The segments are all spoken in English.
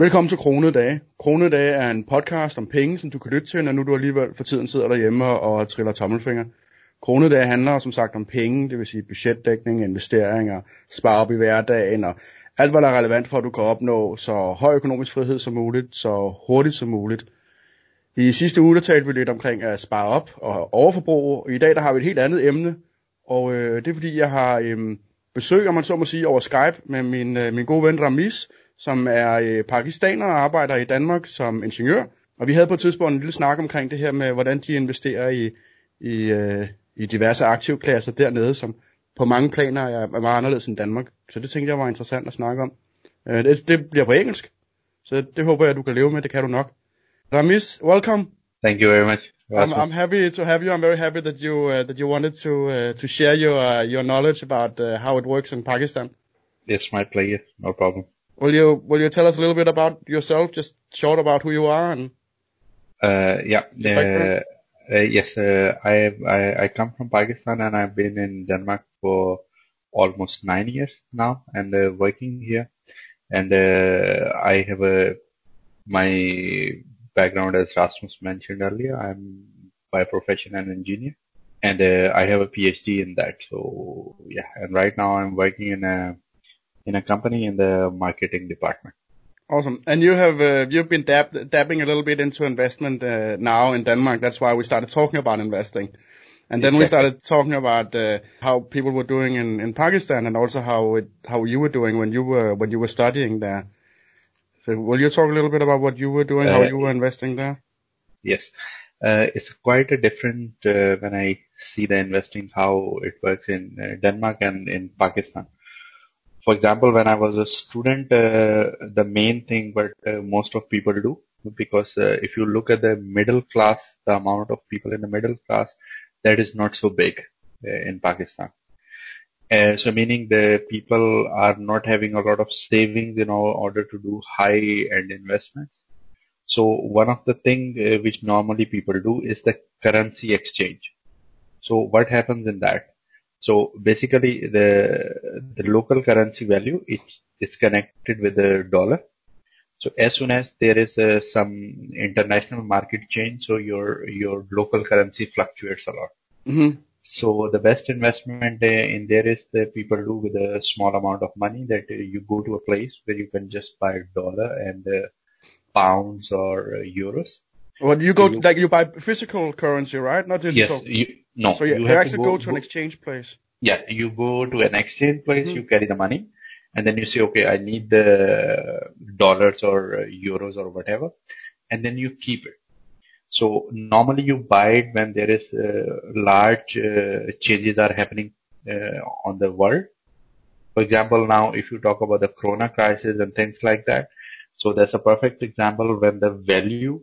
Velkommen til Kronedage. Kronedage er en podcast om penge, som du kan lytte til, når nu du alligevel for tiden sidder derhjemme og triller tommelfinger. Kronedage handler som sagt om penge, det vil sige budgetdækning, investeringer, spare op i hverdagen og alt, hvad der er relevant for, at du kan opnå så høj økonomisk frihed som muligt, så hurtigt som muligt. I sidste uge der talte vi lidt omkring at spare op og overforbrug, og i dag der har vi et helt andet emne, og øh, det er fordi, jeg har øh, besøg, om man så må sige, over Skype med min, øh, min gode ven Ramis, som er øh, pakistaner og arbejder i Danmark som ingeniør. Og vi havde på et tidspunkt en lille snak omkring det her med, hvordan de investerer i, i, øh, i diverse aktivklasser dernede, som på mange planer er, er meget anderledes end Danmark. Så det tænkte jeg var interessant at snakke om. Øh, det, det bliver på engelsk, så det håber jeg, du kan leve med. Det kan du nok. Ramis, welcome. Thank you very much. I'm, I'm happy to have you. I'm very happy that you uh, that you wanted to uh, to share your uh, your knowledge about uh, how it works in Pakistan. It's my pleasure. No problem. Will you will you tell us a little bit about yourself, just short about who you are and? Uh, yeah. Uh, uh, yes. Uh, I, I I come from Pakistan and I've been in Denmark for almost nine years now and uh, working here. And uh, I have a my background, as Rasmus mentioned earlier. I'm by profession an engineer, and uh, I have a PhD in that. So yeah, and right now I'm working in a in a company in the marketing department. Awesome. And you have uh, you've been dab- dabbing a little bit into investment uh, now in Denmark. That's why we started talking about investing. And then exactly. we started talking about uh, how people were doing in, in Pakistan and also how it, how you were doing when you were when you were studying there. So will you talk a little bit about what you were doing, how uh, you were investing there? Yes. Uh, it's quite a different uh, when I see the investing, how it works in uh, Denmark and in Pakistan. For example, when I was a student, uh, the main thing what uh, most of people do, because if you look at the middle class, the amount of people in the middle class, that is not so big in Pakistan. Uh, so meaning the people are not having a lot of savings in order to do high end investments. So one of the thing uh, which normally people do is the currency exchange. So what happens in that? So basically the, the local currency value is, is connected with the dollar. So as soon as there is uh, some international market change, so your, your local currency fluctuates a lot. Mm-hmm. So the best investment uh, in there is that people do with a small amount of money that uh, you go to a place where you can just buy dollar and uh, pounds or euros. Well, you go you, like you buy physical currency, right? Not digital. Yes. You, no. So you, you, you actually go, go, to an exchange place. Yeah, you go to an exchange place. Mm-hmm. You carry the money, and then you say, okay, I need the dollars or euros or whatever, and then you keep it. So normally you buy it when there is uh, large uh, changes are happening uh, on the world. For example, now if you talk about the Corona crisis and things like that, so that's a perfect example when the value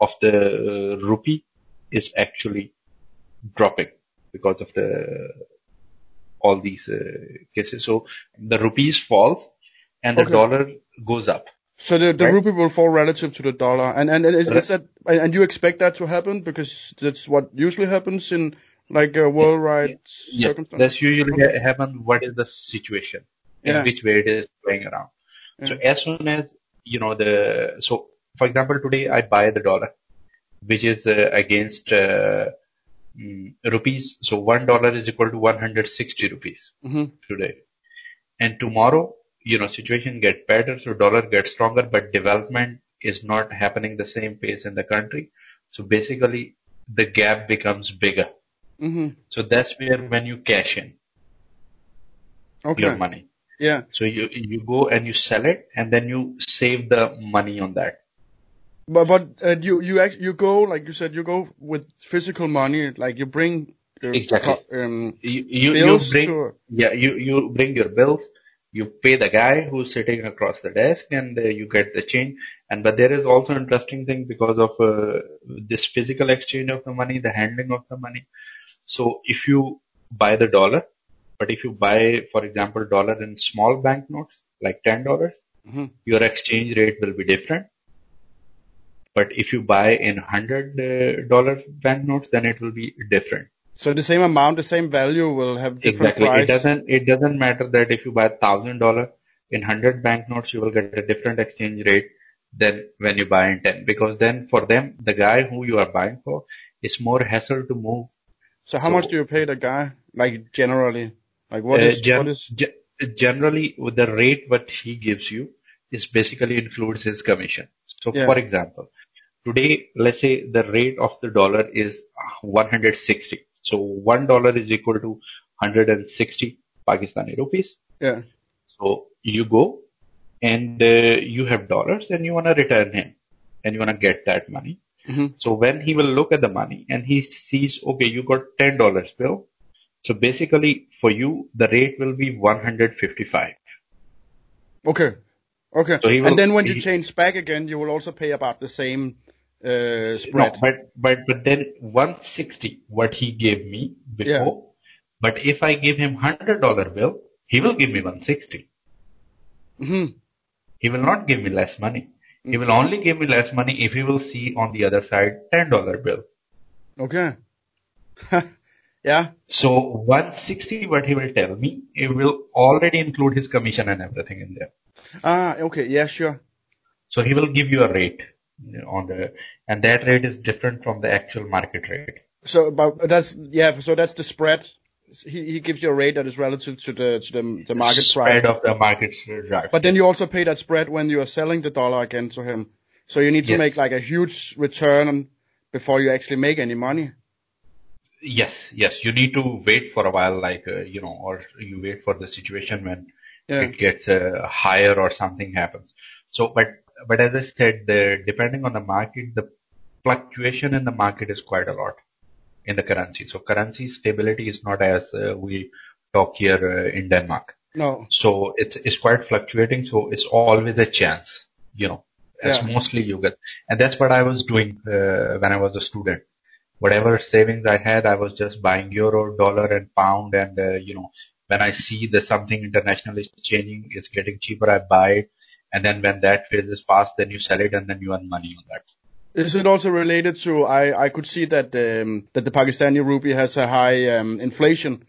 of the rupee is actually dropping because of the all these uh, cases. So the rupees falls and the okay. dollar goes up. So the, the right? rupee will fall relative to the dollar, and and, and is, is, that and you expect that to happen because that's what usually happens in like a worldwide yeah. circumstance. That's usually okay. happen. What is the situation? In yeah. which way it is going around. Yeah. So as soon as you know the so for example today I buy the dollar, which is uh, against uh, mm, rupees. So one dollar is equal to 160 rupees mm-hmm. today, and tomorrow you know, situation get better, so dollar gets stronger, but development is not happening the same pace in the country. So basically, the gap becomes bigger. Mm-hmm. So that's where when you cash in okay. your money. Yeah. So you you go and you sell it, and then you save the money on that. But but uh, you you actually you go like you said you go with physical money like you bring exactly. um, you you, you bring to... yeah you you bring your bills you pay the guy who's sitting across the desk and uh, you get the change. And but there is also interesting thing because of uh, this physical exchange of the money the handling of the money. So if you buy the dollar but if you buy for example dollar in small banknotes like ten dollars mm-hmm. your exchange rate will be different but if you buy in hundred dollar banknotes then it will be different so the same amount, the same value will have different exactly. price. It doesn't it doesn't matter that if you buy thousand dollar in hundred banknotes, you will get a different exchange rate than when you buy in 10 because then for them, the guy who you are buying for is more hassle to move. So how so, much do you pay the guy? Like generally, like what uh, is, gen- what is... Ge- generally the rate what he gives you is basically includes his commission. So for example, today, let's say the rate of the dollar is 160. So one dollar is equal to 160 Pakistani rupees. Yeah. So you go and uh, you have dollars and you want to return him and you want to get that money. Mm-hmm. So when he will look at the money and he sees, okay, you got $10 bill. So basically for you, the rate will be 155. Okay. Okay. So and then when you change back again, you will also pay about the same uh, spread. No, but, but, but then 160, what he gave me before. Yeah. But if I give him $100 bill, he will give me 160. Mm-hmm. He will not give me less money. He will only give me less money if he will see on the other side $10 bill. Okay. yeah. So 160 what he will tell me, it will already include his commission and everything in there. Ah, okay. Yeah, sure. So he will give you a rate on the, and that rate is different from the actual market rate. So, but that's, yeah, so that's the spread he, he gives you a rate that is relative to the to the, the market spread price. of the market right. But then you also pay that spread when you are selling the dollar again to him. So you need to yes. make like a huge return before you actually make any money. Yes, yes. You need to wait for a while, like uh, you know, or you wait for the situation when yeah. it gets uh, higher or something happens. So, but but as I said, the depending on the market, the fluctuation in the market is quite a lot in the currency. So currency stability is not as uh, we talk here uh, in Denmark. No. So it's it's quite fluctuating. So it's always a chance, you know. That's yeah. mostly you get, and that's what I was doing uh, when I was a student. Whatever savings I had, I was just buying euro, dollar, and pound, and uh, you know, when I see that something international is changing, it's getting cheaper, I buy it, and then when that phase is past, then you sell it, and then you earn money on that. Is it also related to, I, I could see that, um, that the Pakistani rupee has a high um, inflation.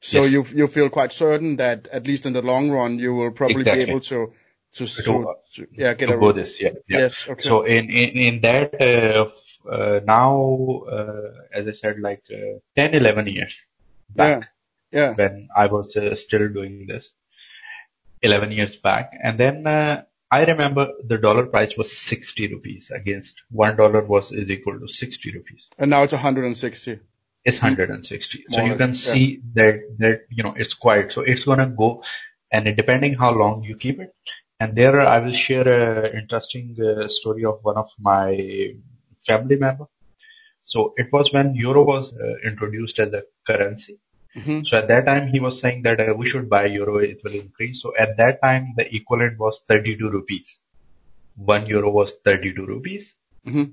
So yes. you, you feel quite certain that at least in the long run, you will probably exactly. be able to, to, to, to, yeah, get to a, go this, yeah, yeah. Yes, okay. So in, in, in that, uh, uh, now, uh, as I said, like, uh, 10, 11 years back. Yeah. yeah. When I was uh, still doing this. 11 years back. And then, uh, I remember the dollar price was 60 rupees against one dollar was is equal to 60 rupees. And now it's 160. It's 160. So you can see that, that, you know, it's quite, so it's going to go and depending how long you keep it. And there I will share a interesting uh, story of one of my family member. So it was when euro was uh, introduced as a currency. Mm-hmm. So at that time, he was saying that uh, we should buy euro, it will increase. So at that time, the equivalent was 32 rupees. One euro was 32 rupees. Mm-hmm.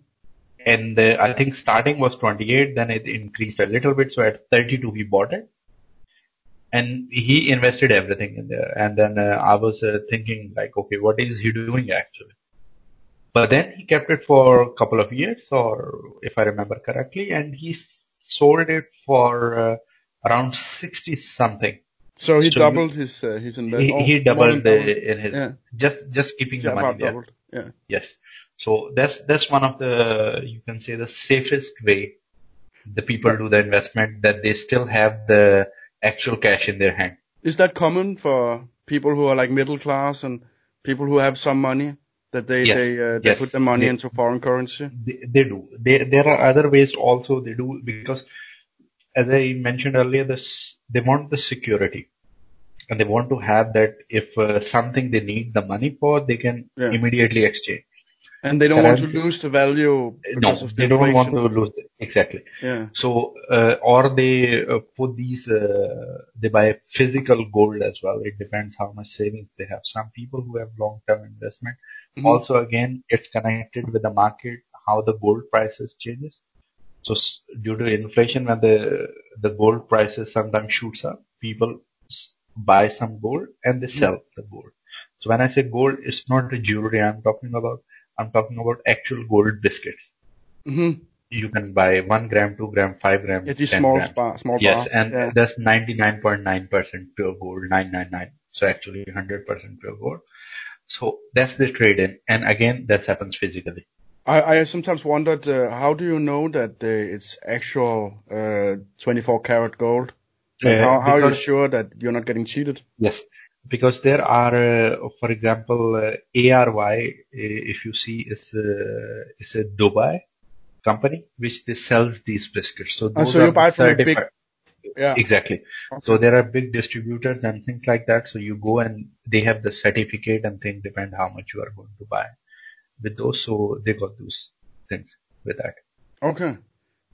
And uh, I think starting was 28, then it increased a little bit. So at 32, he bought it. And he invested everything in there. And then uh, I was uh, thinking like, okay, what is he doing actually? But then he kept it for a couple of years, or if I remember correctly, and he sold it for uh, around 60 something. So he so doubled his uh, his investment. He, he doubled the doubled. in his yeah. just just keeping yeah, the money there. Doubled. Yeah. Yes. So that's that's one of the you can say the safest way the people do the investment that they still have the actual cash in their hand. Is that common for people who are like middle class and people who have some money that they yes. they uh, they yes. put the money they, into foreign currency? They, they do. They, there are other ways also they do because as I mentioned earlier, this they want the security, and they want to have that if uh, something they need the money for, they can yeah. immediately exchange. And they don't want to lose the value because no, of the they inflation. don't want to lose the, exactly. Yeah. So uh, or they uh, put these uh, they buy physical gold as well. It depends how much savings they have. Some people who have long term investment. Mm-hmm. Also, again, it's connected with the market how the gold prices changes. So due to inflation, when the the gold prices sometimes shoots up, people buy some gold and they sell the gold. So when I say gold, it's not the jewelry I'm talking about. I'm talking about actual gold biscuits. Mm-hmm. You can buy one gram, two gram, five gram, it's ten small gram. Spa, small yes, bars. and yeah. that's 99.9% pure gold, 999. So actually 100% pure gold. So that's the trade in. And again, that happens physically. I, I sometimes wondered, uh, how do you know that uh, it's actual uh, 24 karat gold? Uh, how, how are you sure that you're not getting cheated? Yes, because there are, uh, for example, uh, ARY, if you see, is a, Dubai company which they sells these biscuits. So, those so you buy from big yeah. Exactly. Okay. So there are big distributors and things like that. So you go and they have the certificate and things depend how much you are going to buy with those. So they got those things with that. Okay.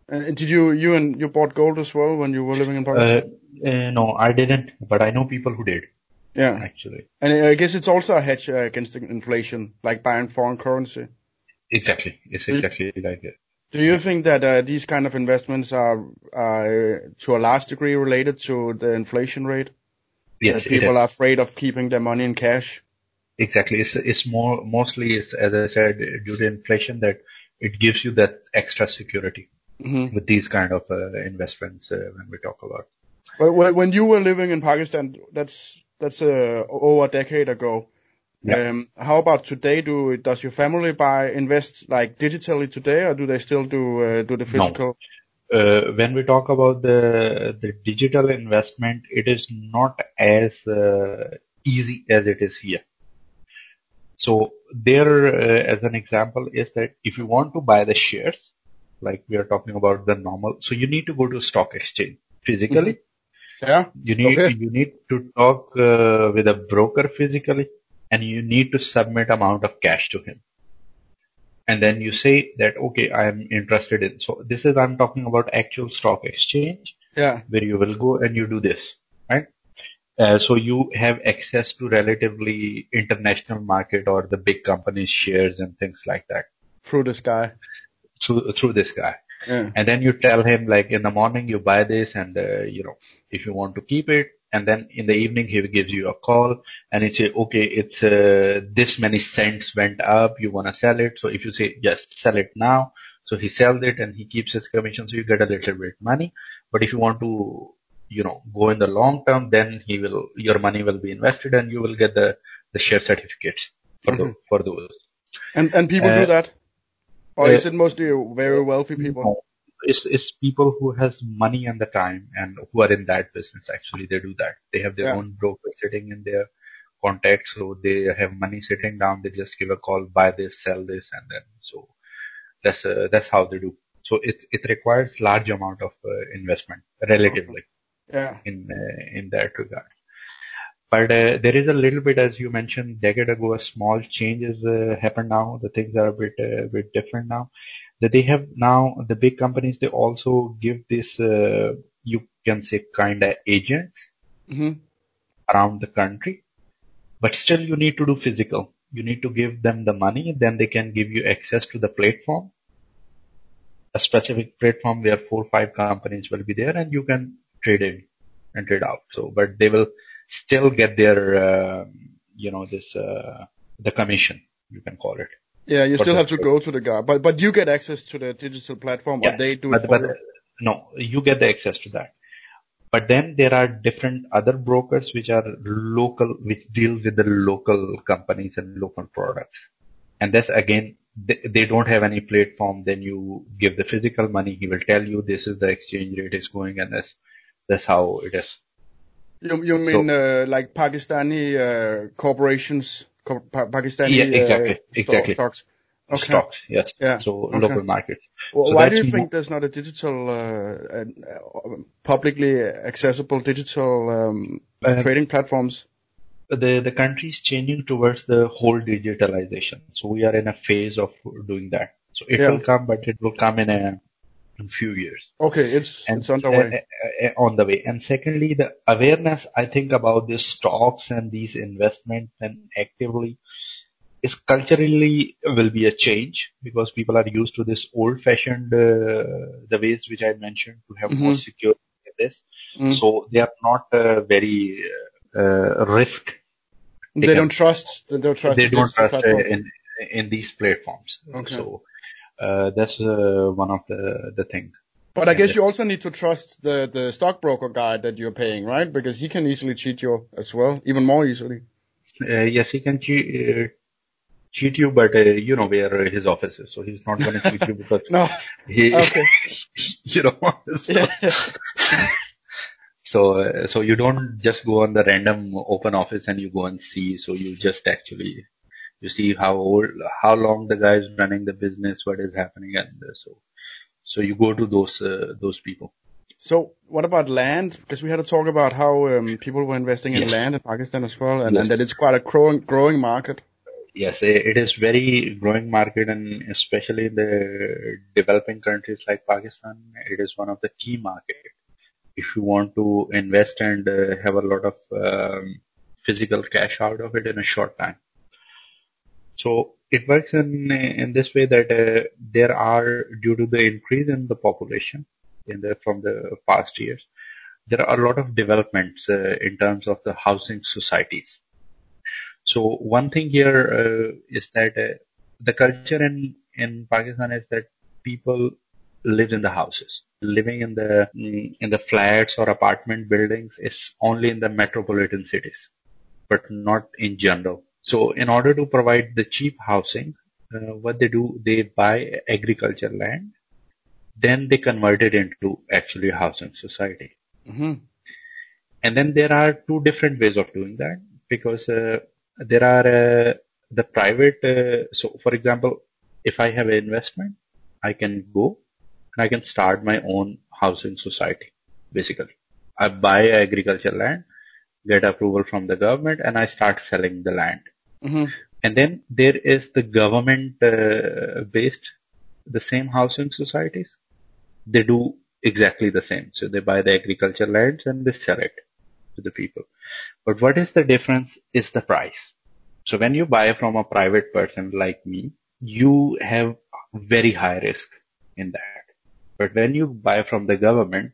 And did you, you and you bought gold as well when you were living in Pakistan? Uh, uh, no, I didn't, but I know people who did. Yeah. Actually. And I guess it's also a hedge uh, against inflation, like buying foreign currency. Exactly. It's exactly like it. Do you think that uh, these kind of investments are, to a large degree related to the inflation rate? Yes, that people are afraid of keeping their money in cash. Exactly. It's it's more mostly it's, as I said due to inflation that it gives you that extra security mm-hmm. with these kind of uh, investments uh, when we talk about. But when you were living in Pakistan, that's that's uh, over a decade ago. Yeah. Um, how about today? Do does your family buy invest like digitally today, or do they still do uh, do the physical? No. Uh, when we talk about the the digital investment, it is not as uh, easy as it is here. So there, uh, as an example, is that if you want to buy the shares, like we are talking about the normal, so you need to go to stock exchange physically. Mm-hmm. Yeah. You need okay. you need to talk uh, with a broker physically and you need to submit amount of cash to him. And then you say that, okay, I am interested in, so this is, I'm talking about actual stock exchange. Yeah. Where you will go and you do this, right? Uh, so you have access to relatively international market or the big companies shares and things like that. Through this guy. Through, through this guy. Yeah. And then you tell him like in the morning you buy this and, uh, you know, if you want to keep it, and then in the evening he gives you a call and he say, okay, it's uh, this many cents went up. You want to sell it. So if you say, yes, sell it now. So he sells it and he keeps his commission. So you get a little bit money. But if you want to, you know, go in the long term, then he will, your money will be invested and you will get the, the share certificates for, mm-hmm. the, for those. And, and people uh, do that? Or uh, is it mostly very wealthy people? It's, it's people who has money and the time and who are in that business. Actually, they do that. They have their yeah. own broker sitting in their contact. So they have money sitting down. They just give a call, buy this, sell this, and then so that's, uh, that's how they do. So it, it requires large amount of uh, investment relatively. Yeah. In, uh, in that regard. But uh, there is a little bit, as you mentioned, decade ago, a small changes uh, happened now. The things are a bit, uh, bit different now. That they have now the big companies they also give this uh, you can say kind of agents mm-hmm. around the country. But still you need to do physical. You need to give them the money then they can give you access to the platform. A specific platform where four or five companies will be there and you can trade in and trade out. So but they will still get their uh, you know this uh, the commission you can call it yeah, you still have to go to the guy, but but you get access to the digital platform, yes, or they do but, it for but, you. No, you get the access to that. But then there are different other brokers which are local, which deal with the local companies and local products. And that's again, they, they don't have any platform. Then you give the physical money. He will tell you this is the exchange rate is going and that's, that's how it is. You, you mean, so, uh, like Pakistani, uh, corporations Pakistani yeah, exactly, uh, exactly. stocks. Okay. Stocks, yes. Yeah. So okay. local markets. Well, so why do you think there's not a digital, uh, uh, publicly accessible digital um, uh, trading platforms? The the country is changing towards the whole digitalization. So we are in a phase of doing that. So it yeah. will come, but it will come in a few years. Okay, it's and, it's on the way. Uh, uh, on the way. And secondly, the awareness I think about these stocks and these investments and actively is culturally will be a change because people are used to this old-fashioned uh, the ways which I mentioned to have mm-hmm. more security in this. Mm. So they are not uh, very uh, risk. They don't trust. They don't trust. They don't trust uh, in in these platforms. Okay. So that's uh, one of the the things. But I guess you also need to trust the the stockbroker guy that you're paying, right? Because he can easily cheat you as well, even more easily. Uh, yes, he can cheat, uh, cheat you, but uh, you know where his office is, so he's not going to cheat you because no. he, Okay. you know. So, so, uh, so you don't just go on the random open office and you go and see. So you just actually you see how old, how long the guy is running the business, what is happening, and uh, so so you go to those uh, those people. So what about land? Because we had to talk about how um, people were investing in Yes. land in Pakistan as well, and, Yes. and that it's quite a growing growing market. Yes, it is very growing market and especially in the developing countries like Pakistan, it is one of the key market. If you want to invest and uh, have a lot of um, physical cash out of it in a short time. So it works in in this way that uh, there are due to the increase in the population in the from the past years, there are a lot of developments uh, in terms of the housing societies. So one thing here uh, is that uh, the culture in in Pakistan is that people live in the houses. Living in the mm, in the flats or apartment buildings is only in the metropolitan cities, but not in general. So in order to provide the cheap housing, uh, what they do, they buy agriculture land, then they convert it into actually a housing society. hmm And then there are two different ways of doing that because uh, there are uh, the private. Uh, so, for example, if I have an investment, I can go and I can start my own housing society. Basically, I buy agriculture land, get approval from the government, and I start selling the land. Hmm And then there is the government uh, based, the same housing societies. They do exactly the same. So they buy the agriculture lands and they sell it to the people. But what is the difference is the price. So when you buy from a private person like me, you have very high risk in that. But when you buy from the government,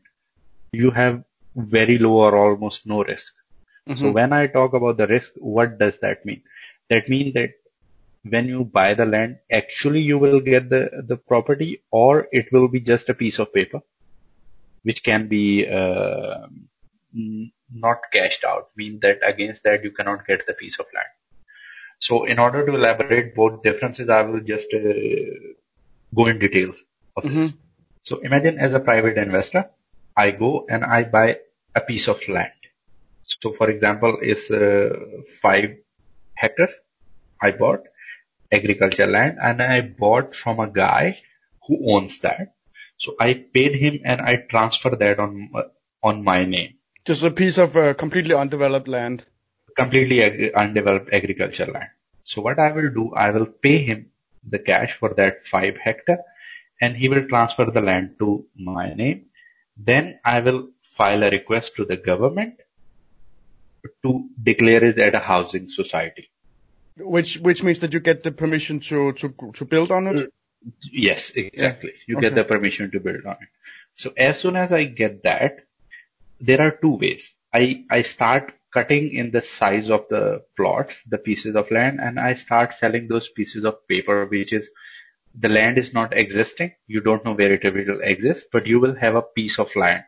you have very low or almost no risk. So Mhm. when I talk about the risk, what does that mean? That means that when you buy the land, actually you will get the, the property or it will be just a piece of paper, which can be, uh, not cashed out, mean that against that you cannot get the piece of land. So in order to elaborate both differences, I will just uh, go in details of this. Mhm. So imagine as a private investor, I go and I buy a piece of land. So for example, is uh, five hectares. I bought agriculture land and I bought from a guy who owns that. So I paid him and I transfer that on on my name. Just a piece of uh, completely undeveloped land. completely ag- undeveloped agriculture land. So what I will do, I will pay him the cash for that five hectare and he will transfer the land to my name. Then I will file a request to the government to declare it as a housing society. Which which means that you get the permission to to to build on it. Uh, yes, exactly. You Okay. get the permission to build on it. So as soon as I get that, there are two ways. I, I start cutting in the size of the plots, the pieces of land, and I start selling those pieces of paper, which is the land is not existing. You don't know where it will exist, but you will have a piece of land.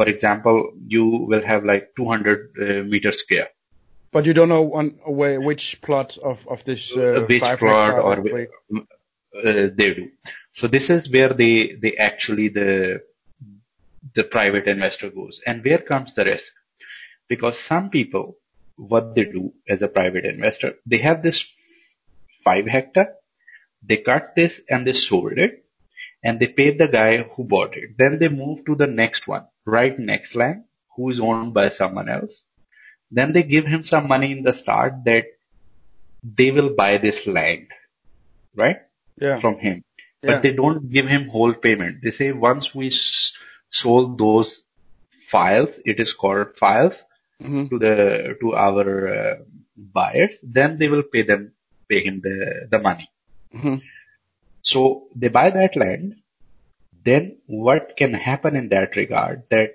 For example, you will have like 200 uh, meter square. But you don't know on where which plot of of this uh, which five plot hectare or will uh, they do. So this is where they, they actually the, the private investor goes. And where comes the risk? Because some people, what they do as a private investor, they have this five hectare, they cut this and they sold it and they paid the guy who bought it. Then they move to the next one, right next land, who is owned by someone else. Then they give him some money in the start that they will buy this land, right? Yeah. From him. Yeah. But they don't give him whole payment. They say once we s- sold those files, it is called files Mhm. to the, to our uh, buyers, then they will pay them, pay him the, the money. Mhm. So they buy that land. Then what can happen in that regard that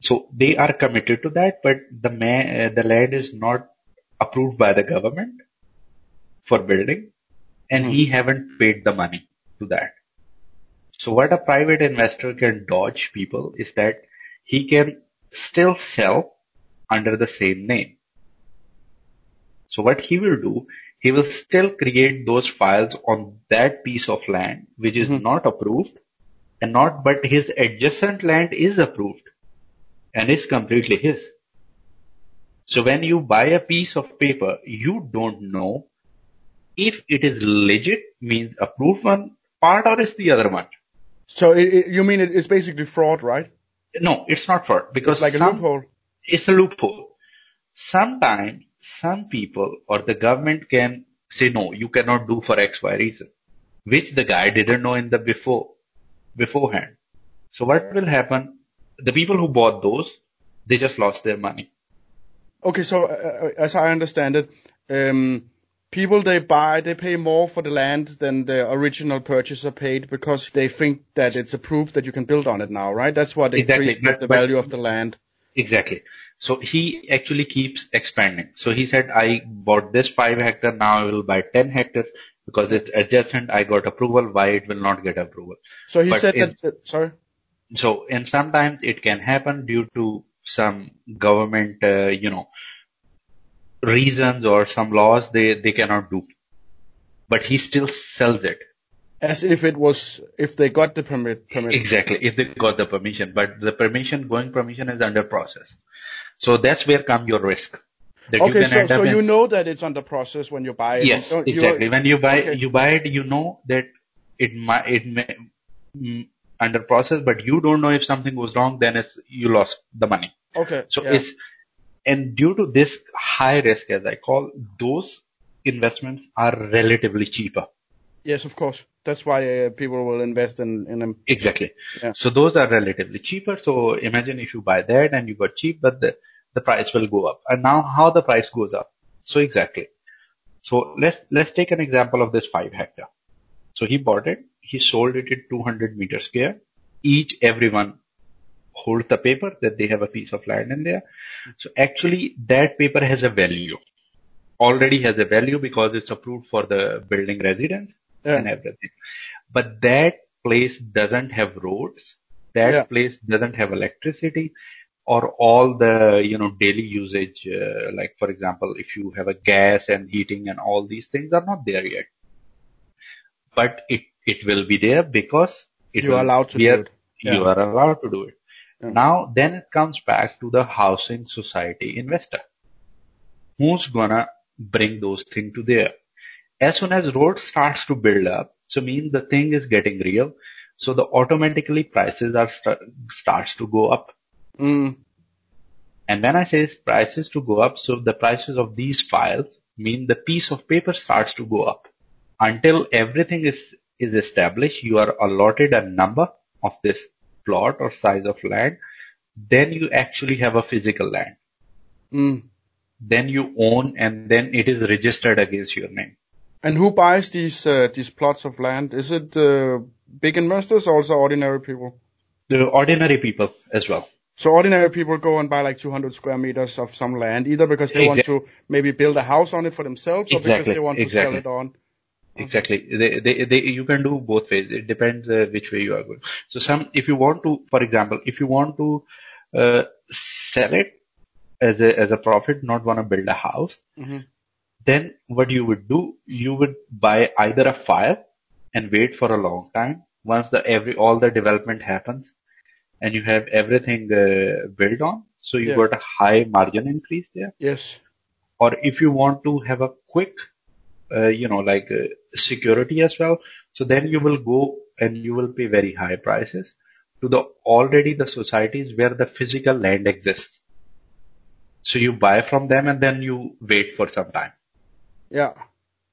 so they are committed to that, but the uh, the land is not approved by the government for building and he haven't paid the money to that. So what a private investor can dodge people is that he can still sell under the same name. So what he will do, he will still create those files on that piece of land, which is Mhm. not approved and not, but his adjacent land is approved and is completely his. So when you buy a piece of paper, you don't know if it is legit, means approved one part or is the other one. So it, it, you mean it, it's basically fraud, right? No, it's not fraud because It's like a loophole. it's a loophole. Sometimes some people or the government can say no, you cannot do for X, Y reason, which the guy didn't know in the before, beforehand. So what will happen? The people who bought those, they just lost their money. Okay, so uh, uh, as I understand it, um, people they buy they pay more for the land than the original purchaser paid because they think that it's a proof that you can build on it now, right? That's what Exactly, increased the, but- the but- value of the land. Exactly. So he actually keeps expanding. So he said, I bought this five hectare. Now I will buy 10 hectares because it's adjacent. I got approval. Why it will not get approval? So he But said in- that. sorry. So, and sometimes it can happen due to some government, uh, you know, reasons or some laws they, they cannot do. But he still sells it. As if it was, if they got the permit, permit. Exactly. If they got the permission, but the permission, going permission is under process. So that's where come your risk. You Okay, so, so you know that it's under process when you buy it. Yes, exactly. When you buy, okay. you buy it, you know that it might, it may, mm, under process, but you don't know if something goes wrong, then it's, you lost the money. Okay. So yeah. it's, and due to this high risk, as I call, those investments are relatively cheaper. Yes, of course. That's why uh, people will invest in, in them. Exactly. Yeah. So those are relatively cheaper. So imagine if you buy that and you got cheap, but the, the price will go up. And now how the price goes up? So exactly. So let's, let's take an example of this five hectare. So he bought it. He sold it at 200 meter square. Each, everyone holds the paper that they have a piece of land in there. So actually that paper has a value. Already has a value because it's approved for the building residence Yeah. and everything. But that place doesn't have roads. That Yeah. place doesn't have electricity or all the, you know, daily usage, uh, like for example, if you have a gas and heating and all these things are not there yet. But it, it will be there because it You're allowed to do it. You are allowed to do it. Yeah. Now, then it comes back to the housing society investor. Who's gonna bring those things to there? As soon as road starts to build up, so mean the thing is getting real. So the automatically prices are start, starts to go up. Mm, And when I say prices to go up, so the prices of these files mean the piece of paper starts to go up. Until everything is, is established, you are allotted a number of this plot or size of land. Then you actually have a physical land. mm. Then you own and then it is registered against your name. And who buys these uh, these plots of land? Is it uh, big investors or also ordinary people? The ordinary people as well. So ordinary people go and buy like 200 square meters of some land, either because they want to maybe build a house on it for themselves, or because they want to sell it on. Exactly. They, they, they, you can do both ways. It depends uh, which way you are going. So some, if you want to, for example, if you want to uh, sell it as a as a profit, not want to build a house, Mhm. then what you would do, you would buy either a file and wait for a long time. Once the every all the development happens, and you have everything uh, built on, so you Yeah. got a high margin increase there Yes. or if you want to have a quick, uh, you know, like uh, security as well, so then you will go and you will pay very high prices to the already the societies where the physical land exists. So you buy from them and then you wait for some time, Yeah.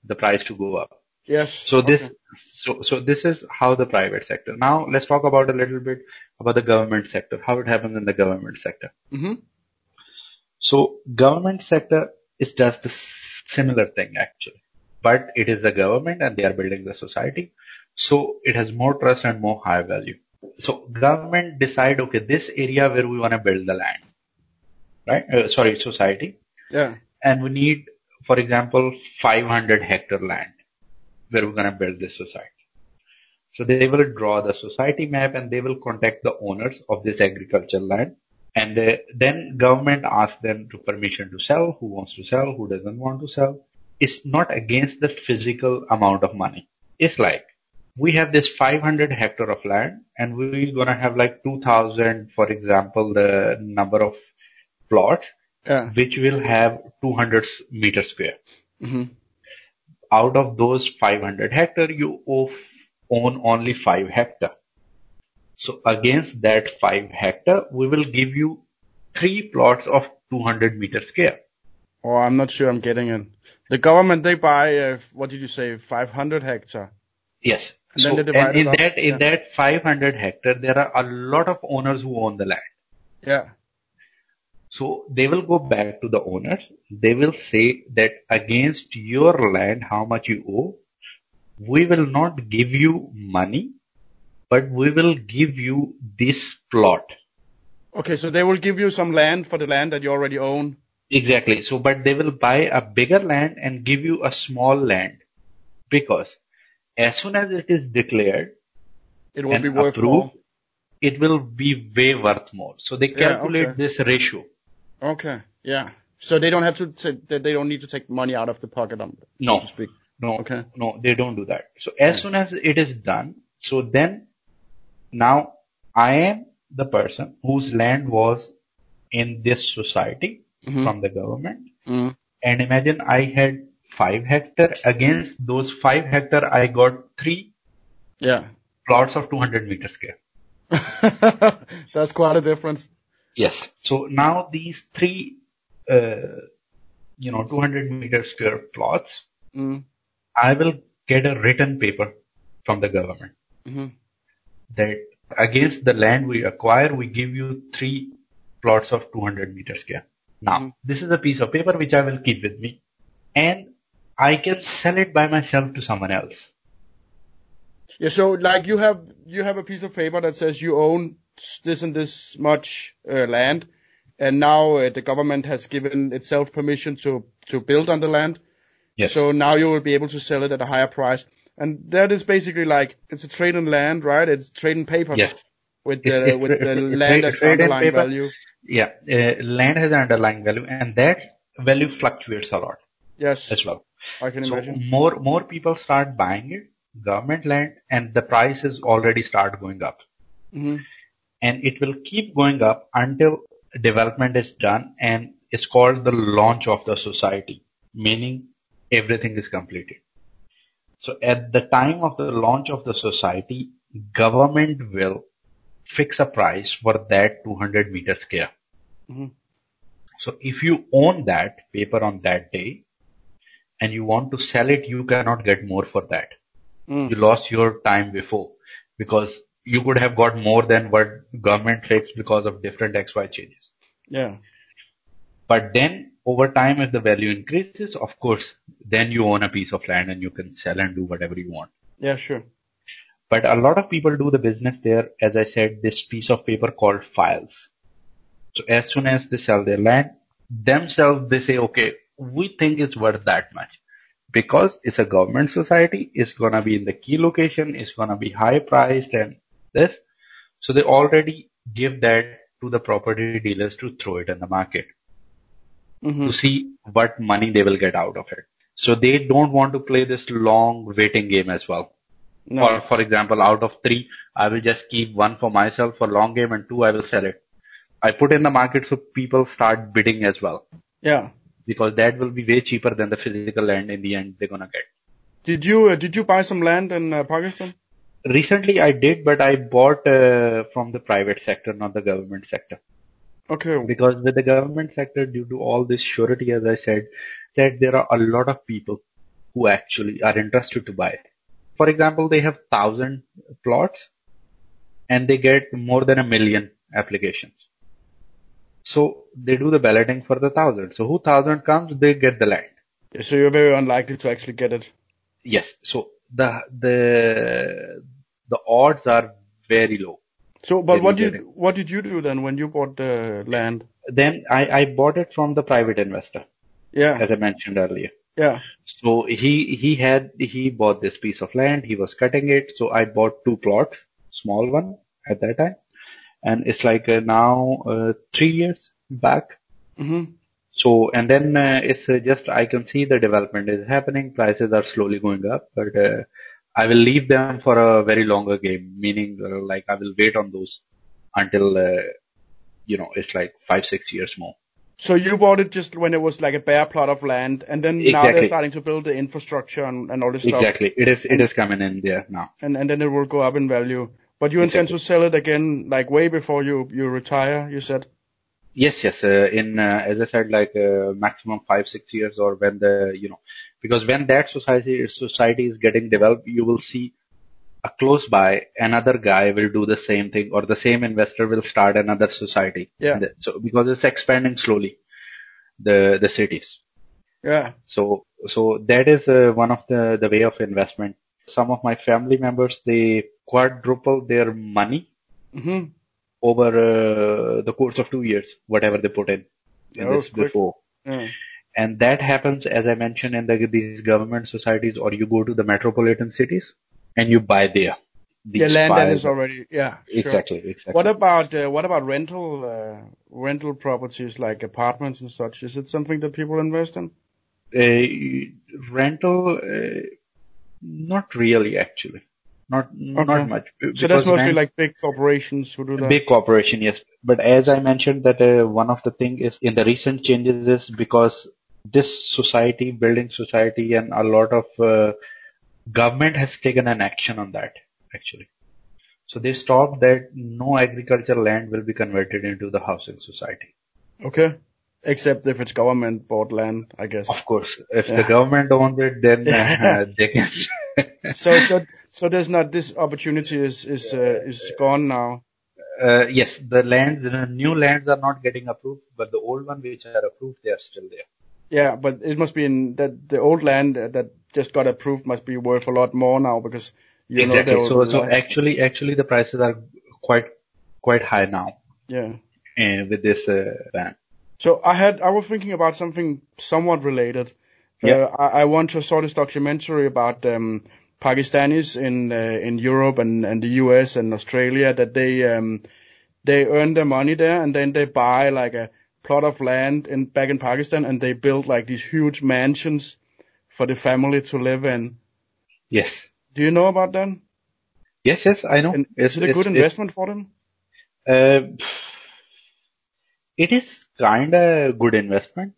the price to go up. Yes. So this, so, so this is how the private sector. Now let's talk about a little bit about the government sector, how it happens in the government sector. Mhm. So government sector is just the similar thing actually, but it is the government and they are building the society. So it has more trust and more high value. So government decide, okay, this area where we want to build the land, right? Uh, sorry, society. Yeah. And we need, for example, 500 hectare land where we're going to build this society. So they will draw the society map and they will contact the owners of this agricultural land And uh, then government asks them to permission to sell, who wants to sell, who doesn't want to sell. It's not against the physical amount of money. It's like, we have this 500 hectare of land and we're going to have like 2000, for example, the number of plots, Yeah. which will have 200 meter square. hmm Out of those 500 hectare, you own only 5 hectare. So against that 5 hectare, we will give you 3 plots of 200 meter square. Oh, I'm not sure I'm getting it. The government they buy uh, what did you say 500 hectare? Yes. And then So, they and in that, in that 500 hectare, there are a lot of owners who own the land. Yeah. So they will go back to the owners. They will say that against your land, how much you owe, we will not give you money, but we will give you this plot. Okay, so they will give you some land for the land that you already own. Exactly. So, but they will buy a bigger land and give you a small land because as soon as it is declared It will and be worth approved, more. it will be way worth more. So they Yeah, calculate okay. this ratio. Okay. Yeah. So they don't have to. They they don't need to take money out of the pocket, um, so No. to speak. No, Okay. no, they don't do that. So as soon as it is done, so then now I am the person whose land was in this society Mhm. from the government. Mm. And imagine I had five hectare against those five hectare, I got three Yeah. plots of 200 meter square. That's quite a difference. Yes. So now these three, uh, you know, 200 meter square plots, Mm. I will get a written paper from the government. hmm that against the land we acquire, we give you three plots of 200 meter square. Now, Mhm. this is a piece of paper which I will keep with me and I can sell it by myself to someone else. Yeah. So like you have you have a piece of paper that says you own this and this much uh, land, and now uh, the government has given itself permission to to build on the land. Yes. So now you will be able to sell it at a higher price. And that is basically like it's a trade in land, right? It's trade in papers Yes. with the it's- with the it's land as underlying paper. value. Yeah. Uh, land has an underlying value and that value fluctuates a lot Yes, as well. I can So imagine. more, more people start buying it, government land and the prices already start going up. hmm and it will keep going up until development is done and it's called the launch of the society, meaning everything is completed. So at the time of the launch of the society, government will fix a price for that 200 meter square. Mhm. So if you own that paper on that day and you want to sell it, you cannot get more for that Mm. you lost your time before because you could have got more than what government takes because of different XY changes. Yeah. But then over time, if the value increases, of course, then you own a piece of land and you can sell and do whatever you want. Yeah. Sure. But a lot of people do the business there, as I said, this piece of paper called files. So as soon as they sell their land, themselves, they say, okay, we think it's worth that much because it's a government society. It's going to be in the key location. It's going to be high priced and this. So they already give that to the property dealers to throw it in the market hmm to see what money they will get out of it. So they don't want to play this long waiting game as well. No. Or for example, out of three, I will just keep one for myself for long game and two I will sell it. I put in the market so people start bidding as well Yeah. because that will be way cheaper than the physical land in the end they're gonna get. Did you uh, did you buy some land in uh, Pakistan? Recently I did, but I bought uh, from the private sector, not the government sector. Okay. Because with the government sector, due to all this surety, as I said, that there are a lot of people who actually are interested to buy it. For example, they have thousand plots and they get more than a million applications. So they do the balloting for the thousand. So who thousand comes, they get the land. So you're very unlikely to actually get it. Yes. So the, the, the odds are very low. So, but what did what did you do then when you bought the land? Then I, I bought it from the private investor, Yeah. as I mentioned earlier. Yeah. So he, he had, he bought this piece of land, he was cutting it, so I bought two plots, small one at that time, and it's like uh, now uh, three years back. Mm-hmm. So and then uh, it's uh, just I can see the development is happening. Prices are slowly going up, but uh, I will leave them for a very longer game. Meaning, uh, like I will wait on those until uh, you know it's like five six years more. So you bought it just when it was like a bare plot of land, and then now they're starting to build the infrastructure and, and all this stuff. Exactly, it is it is coming in there now. And and then it will go up in value. But you intend to sell it again, like way before you you retire. You said. Yes, yes. Uh, in uh, as I said, like uh, maximum five six years, or when the you know, because when that society society is getting developed, you will see a close by another guy will do the same thing, or the same investor will start another society. Yeah. So because it's expanding slowly, the the cities. Yeah. So so that is uh, one of the the way of investment. Some of my family members they quadruple their money hmm over uh, the course of two years, whatever they put in, in was this before. Yeah. And that happens, as I mentioned, in the, these government societies, or you go to the metropolitan cities and you buy there. Yeah, These land five- is already. Yeah. Sure. exactly, exactly. What about uh, what about rental uh, rental properties like apartments and such? Is it something that people invest in? uh, rental? Uh, not really, actually. Not Okay. not much. So that's mostly like big corporations who do that. Big corporation, yes. But as I mentioned that uh, one of the thing is in the recent changes is because this society, building society and a lot of uh, government has taken an action on that actually. So they stopped that no agricultural land will be converted into the housing society. Okay. Except if it's government bought land, I guess. Of course, if Yeah. the government owns it, then uh, they can. So so so there's not this opportunity is is uh, is gone now. uh, yes, the lands, the new lands are not getting approved, but the old one which are approved, they are still there. Yeah, but it must be in that the old land that just got approved must be worth a lot more now because you exactly. know So, so will, actually, actually, the prices are quite, quite high now yeah. uh, with this uh, ban. So I had I was thinking about something somewhat related. Yeah. Uh, I, I to saw this documentary about um, Pakistanis in uh, in Europe and, and the US and Australia that they um, they earn their money there and then they buy like a plot of land in back in Pakistan and they built like these huge mansions for the family to live in. Yes, Do you know about that? yes, yes. I know. And It's- is it a good investment for them? Uh, it is kind of good investment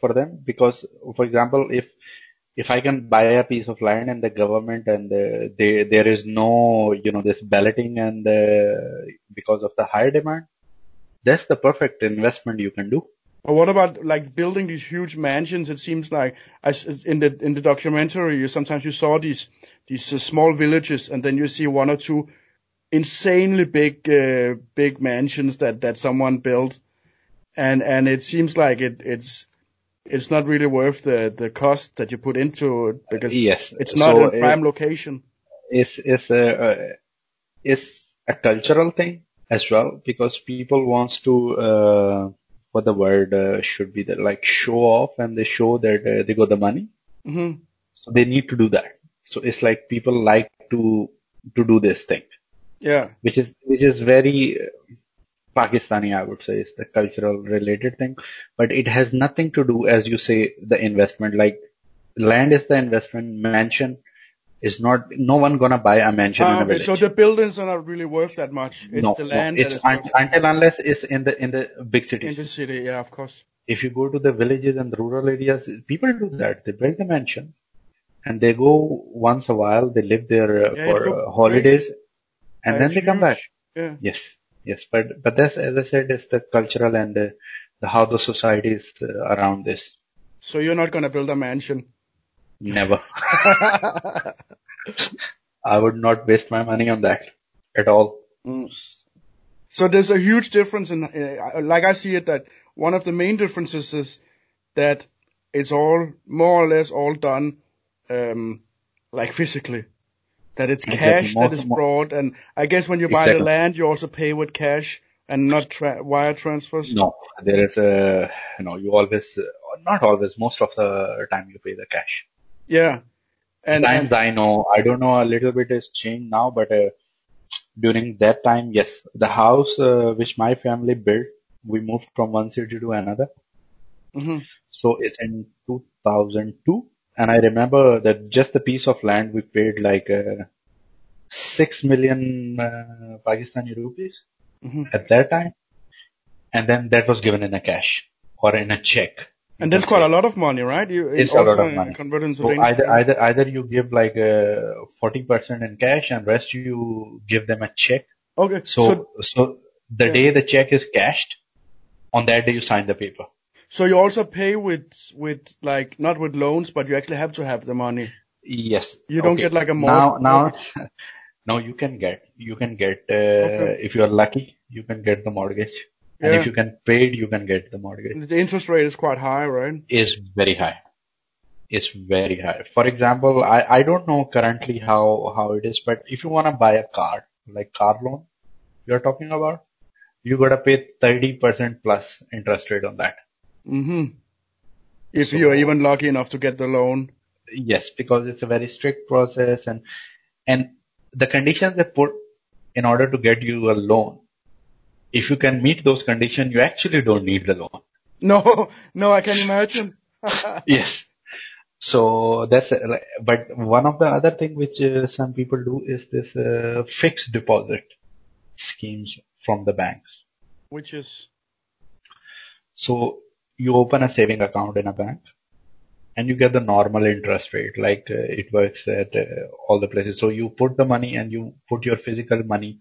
for them because, for example, if if I can buy a piece of land and the government and uh, they, there is no, you know, this balloting and uh, because of the high demand, that's the perfect investment you can do. Or what about like building these huge mansions? It seems like as in the in the documentary, you sometimes you saw these these uh, small villages, and then you see one or two insanely big uh, big mansions that that someone built, and and it seems like it it's it's not really worth the the cost that you put into it because Yes. it's not So, a prime uh, location. is is a uh, is a cultural thing as well because people wants to uh, what the word uh, should be that like show off and they show that uh, they got the money. Hmm so they need to do that. So it's like people like to to do this thing. Yeah, which is which is very uh, Pakistani, I would say, is the cultural related thing, but it has nothing to do, as you say, the investment. Like land is the investment, mansion is not. No one gonna buy a mansion Ah, in a okay, village. so the buildings are not really worth that much. It's no, the no, land it's that is un- until unless it's in the in the big cities. in the city. Yeah, of course. If you go to the villages and the rural areas, people do that. They build the mansions, and they go once a while. They live there uh, Yeah, for uh, holidays, crazy. and then it's they come back. Yeah. Yes, yes, but but that's as I said, is the cultural and uh, the how the society is uh, around this. So you're not gonna build a mansion. Never, I would not waste my money on that at all. Mm. So there's a huge difference in, uh, like I see it, that one of the main differences is that it's all more or less all done, um, like physically. That it's Exactly. cash that Most- brought, and I guess when you buy the land, you also pay with cash and not tra- wire transfers. No, there is a you know you always not always most of the time you pay the cash. Yeah, and, Times I know I don't know a little bit has changed now, but uh, during that time, yes, the house uh, which my family built, we moved from one city to another. hmm So it's in 2002. And I remember that just the piece of land we paid like uh, 6 million uh, Pakistani rupees hmm at that time. And then that was given in a cash or in a check. And that's quite a lot of money, right? You It's a lot of money. So either, either, either you give like uh, 40% in cash and rest you give them a check. Okay. So, so so, the Yeah. day the check is cashed, on that day you sign the paper. So you also pay with with like not with loans, but you actually have to have the money. Yes. You don't Okay. get like a mortgage. Now, now, no, you can get, you can get, uh, Okay. if you are lucky, you can get the mortgage. And Yeah. if you can pay it, you can get the mortgage. The interest rate is quite high, right? Is very high. It's very high. For example, I, I don't know currently how, how it is, but if you want to buy a car, like car loan you're talking about, you gotta pay 30% plus interest rate on that. hmm If So- you're even lucky enough to get the loan. Yes, because it's a very strict process and, and the conditions they put in order to get you a loan, if you can meet those conditions, you actually don't need the loan. No, no, I can imagine. Yes. So that's, but one of the other thing which uh, some people do is this uh, fixed deposit schemes from the banks. Which is So you open a saving account in a bank and you get the normal interest rate like uh, it works at uh, all the places. So you put the money and you put your physical money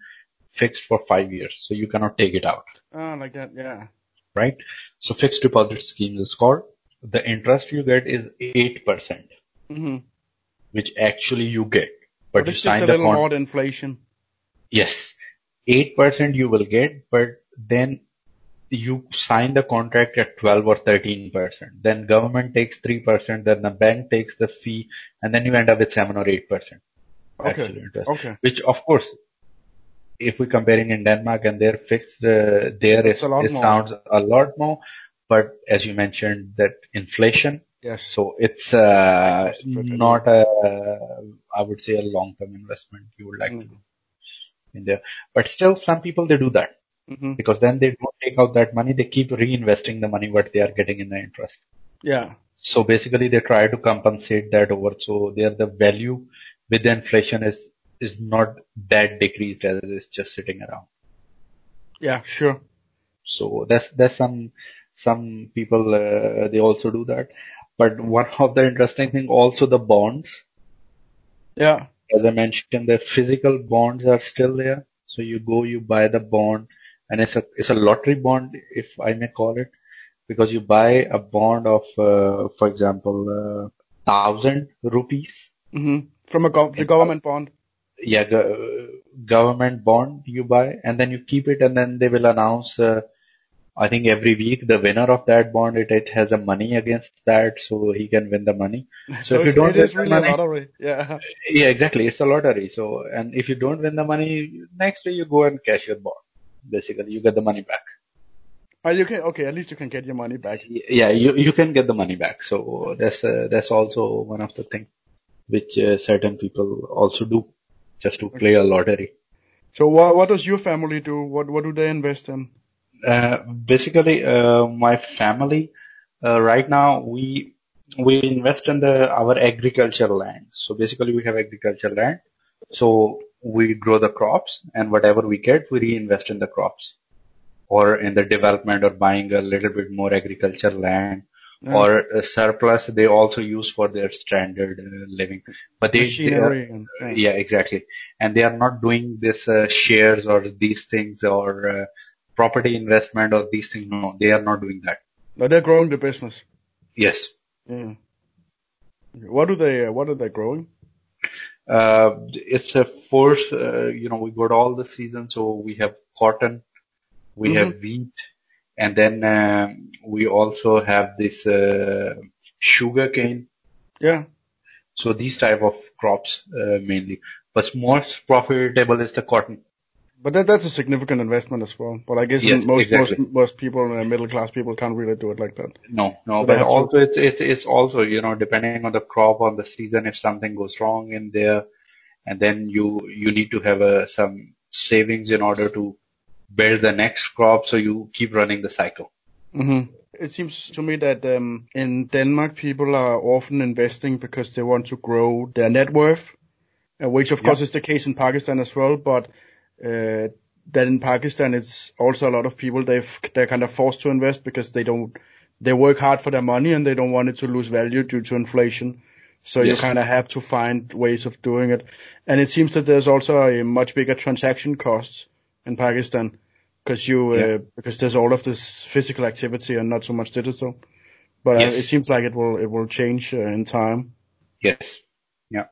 fixed for five years. So you cannot take it out, ah like that, yeah. right? So fixed deposit schemes is called. The interest you get is 8%, hmm which actually you get, but, But it's just a little con- more inflation. Yes. 8% you will get, but then you sign the contract at 12 or 13%. Then government takes 3%, then the bank takes the fee, and then you end up with 7 or 8% Okay. actual interest. Okay. Which of course, if we're comparing in Denmark and their fixed, uh, there It's is, a lot it sounds a lot more, but as you mentioned that inflation, Yes. so it's, uh, not a, I would say a long-term investment you would like to Mm. do in there. But still some people they do that hmm because then they don't take out that money. They keep reinvesting the money what they are getting in the interest. Yeah. So basically they try to compensate that over. So there the value with the inflation is, is not that decreased as it is just sitting around. Yeah, sure. So that's, that's some, some people, uh, they also do that. But one of the interesting thing also the bonds, Yeah. as I mentioned, the physical bonds are still there. So you go, you buy the bond and it's a, it's a lottery bond, if I may call it, because you buy a bond of, uh, for example, uh, thousand rupees. hmm From a gov- the government bond. Yeah, go- government bond you buy and then you keep it and then they will announce, uh, I think every week the winner of that bond, it, it has a money against that so he can win the money. So, if you don't it is get the really money- a lottery. Yeah. Yeah, exactly. It's a lottery. So, and if you don't win the money, next day you go and cash your bond. Basically, you get the money back. Oh, you can, okay, at least you can get your money back. Yeah, you, you can get the money back. So that's, uh, that's also one of the things which uh, certain people also do just to play a lottery. So what, what does your family do? What, what do they invest in? Uh, basically, uh, my family, uh, right now we, we invest in the, our agricultural land. So basically we have agricultural land. So we grow the crops and whatever we get, we reinvest in the crops or in the development or buying a little bit more agricultural land Yeah. or a surplus they also use for their standard uh, living. But they, they are, and, yeah. yeah, exactly. And they are not doing this uh, shares or these things or uh, property investment or these things. No, they are not doing that. No, they're growing the business. Yes. Yeah. What do they, what are they growing? Uh, it's a force, uh, you know, we got all the seasons. So we have cotton, we have wheat, and then um, we also have this uh, sugar cane. Yeah. So these type of crops uh, mainly, but most profitable is the cotton. But that, that's a significant investment as well. But I guess Yes, most, exactly. most, most people, uh, middle class people can't really do it like that. No, no, So but also it's, it's, it's also, you know, depending on the crop on the season, if something goes wrong in there, and then you, you need to have a, some savings in order to build the next crop. So you keep running the cycle. Mm-hmm. It seems to me that um, in Denmark, people are often investing because they want to grow their net worth, uh, which of course is the case in Pakistan as well. But uh, that in Pakistan, it's also a lot of people they've they're kind of forced to invest because they don't they work hard for their money and they don't want it to lose value due to inflation. So yes. you kind of have to find ways of doing it. And it seems that there's also a much bigger transaction costs in Pakistan because you, uh, yeah. uh, because there's all of this physical activity and not so much digital. But yes. uh, it seems like it will, it will change uh, in time. Yes Yeah.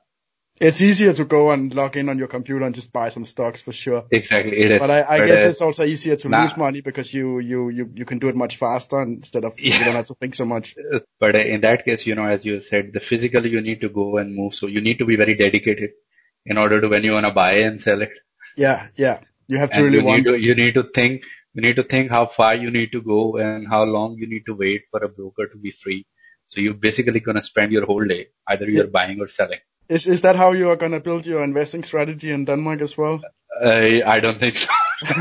it's easier to go and log in on your computer and just buy some stocks for sure. Exactly, it is. But I, I but guess uh, it's also easier to nah. lose money because you, you, you, you can do it much faster instead of yeah. you don't have to think so much. But uh, in that case, you know, as you said, the physically you need to go and move. So you need to be very dedicated in order to when you want to buy and sell it. Yeah, yeah. You have to and really you want need to, you need to think, you need to think how far you need to go and how long you need to wait for a broker to be free. So you're basically going to spend your whole day. Either you're yeah. buying or selling. Is is that how you are going to build your investing strategy in Denmark as well? Uh, I don't think so.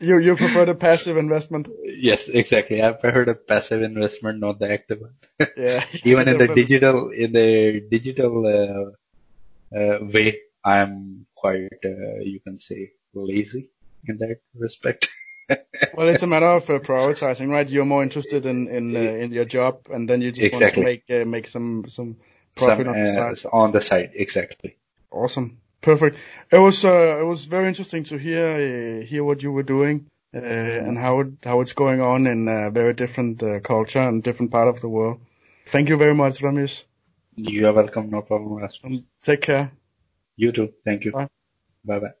you you prefer the passive investment? Yes, exactly. I prefer the passive investment, not the active one. yeah. Even in the digital in the digital uh, uh, way, I'm quite uh, you can say lazy in that respect. well, it's a matter of uh, prioritizing, right? You're more interested in in uh, in your job, and then you just exactly. want to make uh, make some some profit some, on the uh, side. On the side, exactly. Awesome, perfect. It was uh, it was very interesting to hear uh, hear what you were doing and how it, how it's going on in a very different culture and different part of the world. Thank you very much, Ramesh. You are welcome. No problem. take care. You too. Thank you. Bye bye.